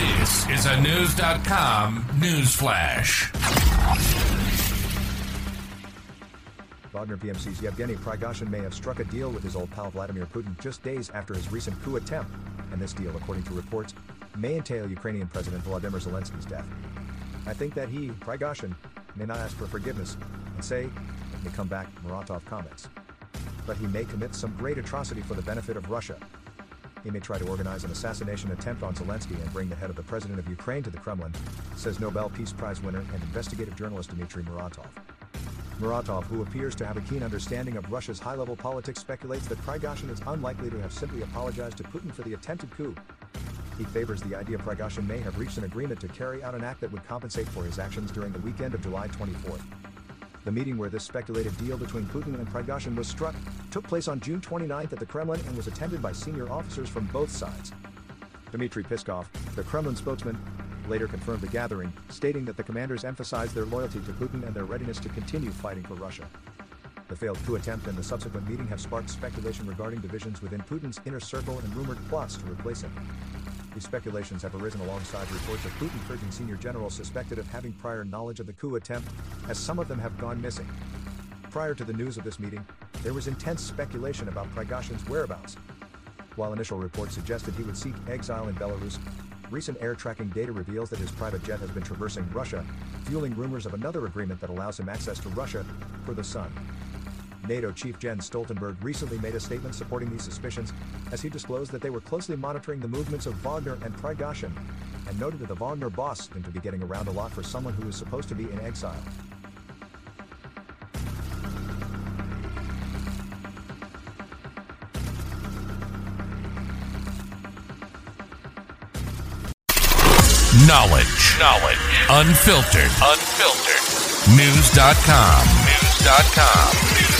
This is a News.com news flash. Wagner PMC's Yevgeny Prigozhin may have struck a deal with his old pal Vladimir Putin just days after his recent coup attempt, and this deal, according to reports, may entail Ukrainian President Volodymyr Zelensky's death. I think that he, Prigozhin, may not ask for forgiveness and say, let me come back, Muratov comments. But he may commit some great atrocity for the benefit of Russia. He may try to organize an assassination attempt on Zelensky and bring the head of the president of Ukraine to the Kremlin, says Nobel Peace Prize winner and investigative journalist Dmitry Muratov. Muratov, who appears to have a keen understanding of Russia's high-level politics, speculates that Prigozhin is unlikely to have simply apologized to Putin for the attempted coup. He favors the idea Prigozhin may have reached an agreement to carry out an act that would compensate for his actions during the weekend of July 24th. The meeting where this speculated deal between Putin and Prigozhin was struck took place on June 29th at the Kremlin and was attended by senior officers from both sides. Dmitry Peskov, the Kremlin spokesman, later confirmed the gathering, stating that the commanders emphasized their loyalty to Putin and their readiness to continue fighting for Russia. The failed coup attempt and the subsequent meeting have sparked speculation regarding divisions within Putin's inner circle and rumored plots to replace him. These speculations have arisen alongside reports of Putin purging senior generals suspected of having prior knowledge of the coup attempt, as some of them have gone missing. Prior to the news of this meeting, there was intense speculation about Prigozhin's whereabouts. While initial reports suggested he would seek exile in Belarus, recent air tracking data reveals that his private jet has been traversing Russia, fueling rumors of another agreement that allows him access to Russia for the sun. NATO chief Jens Stoltenberg recently made a statement supporting these suspicions, as he disclosed that they were closely monitoring the movements of Wagner and Prigozhin, and noted that the Wagner boss seemed to be getting around a lot for someone who is supposed to be in exile. Knowledge. Knowledge. Unfiltered. Unfiltered. News.com. News.com. News.com.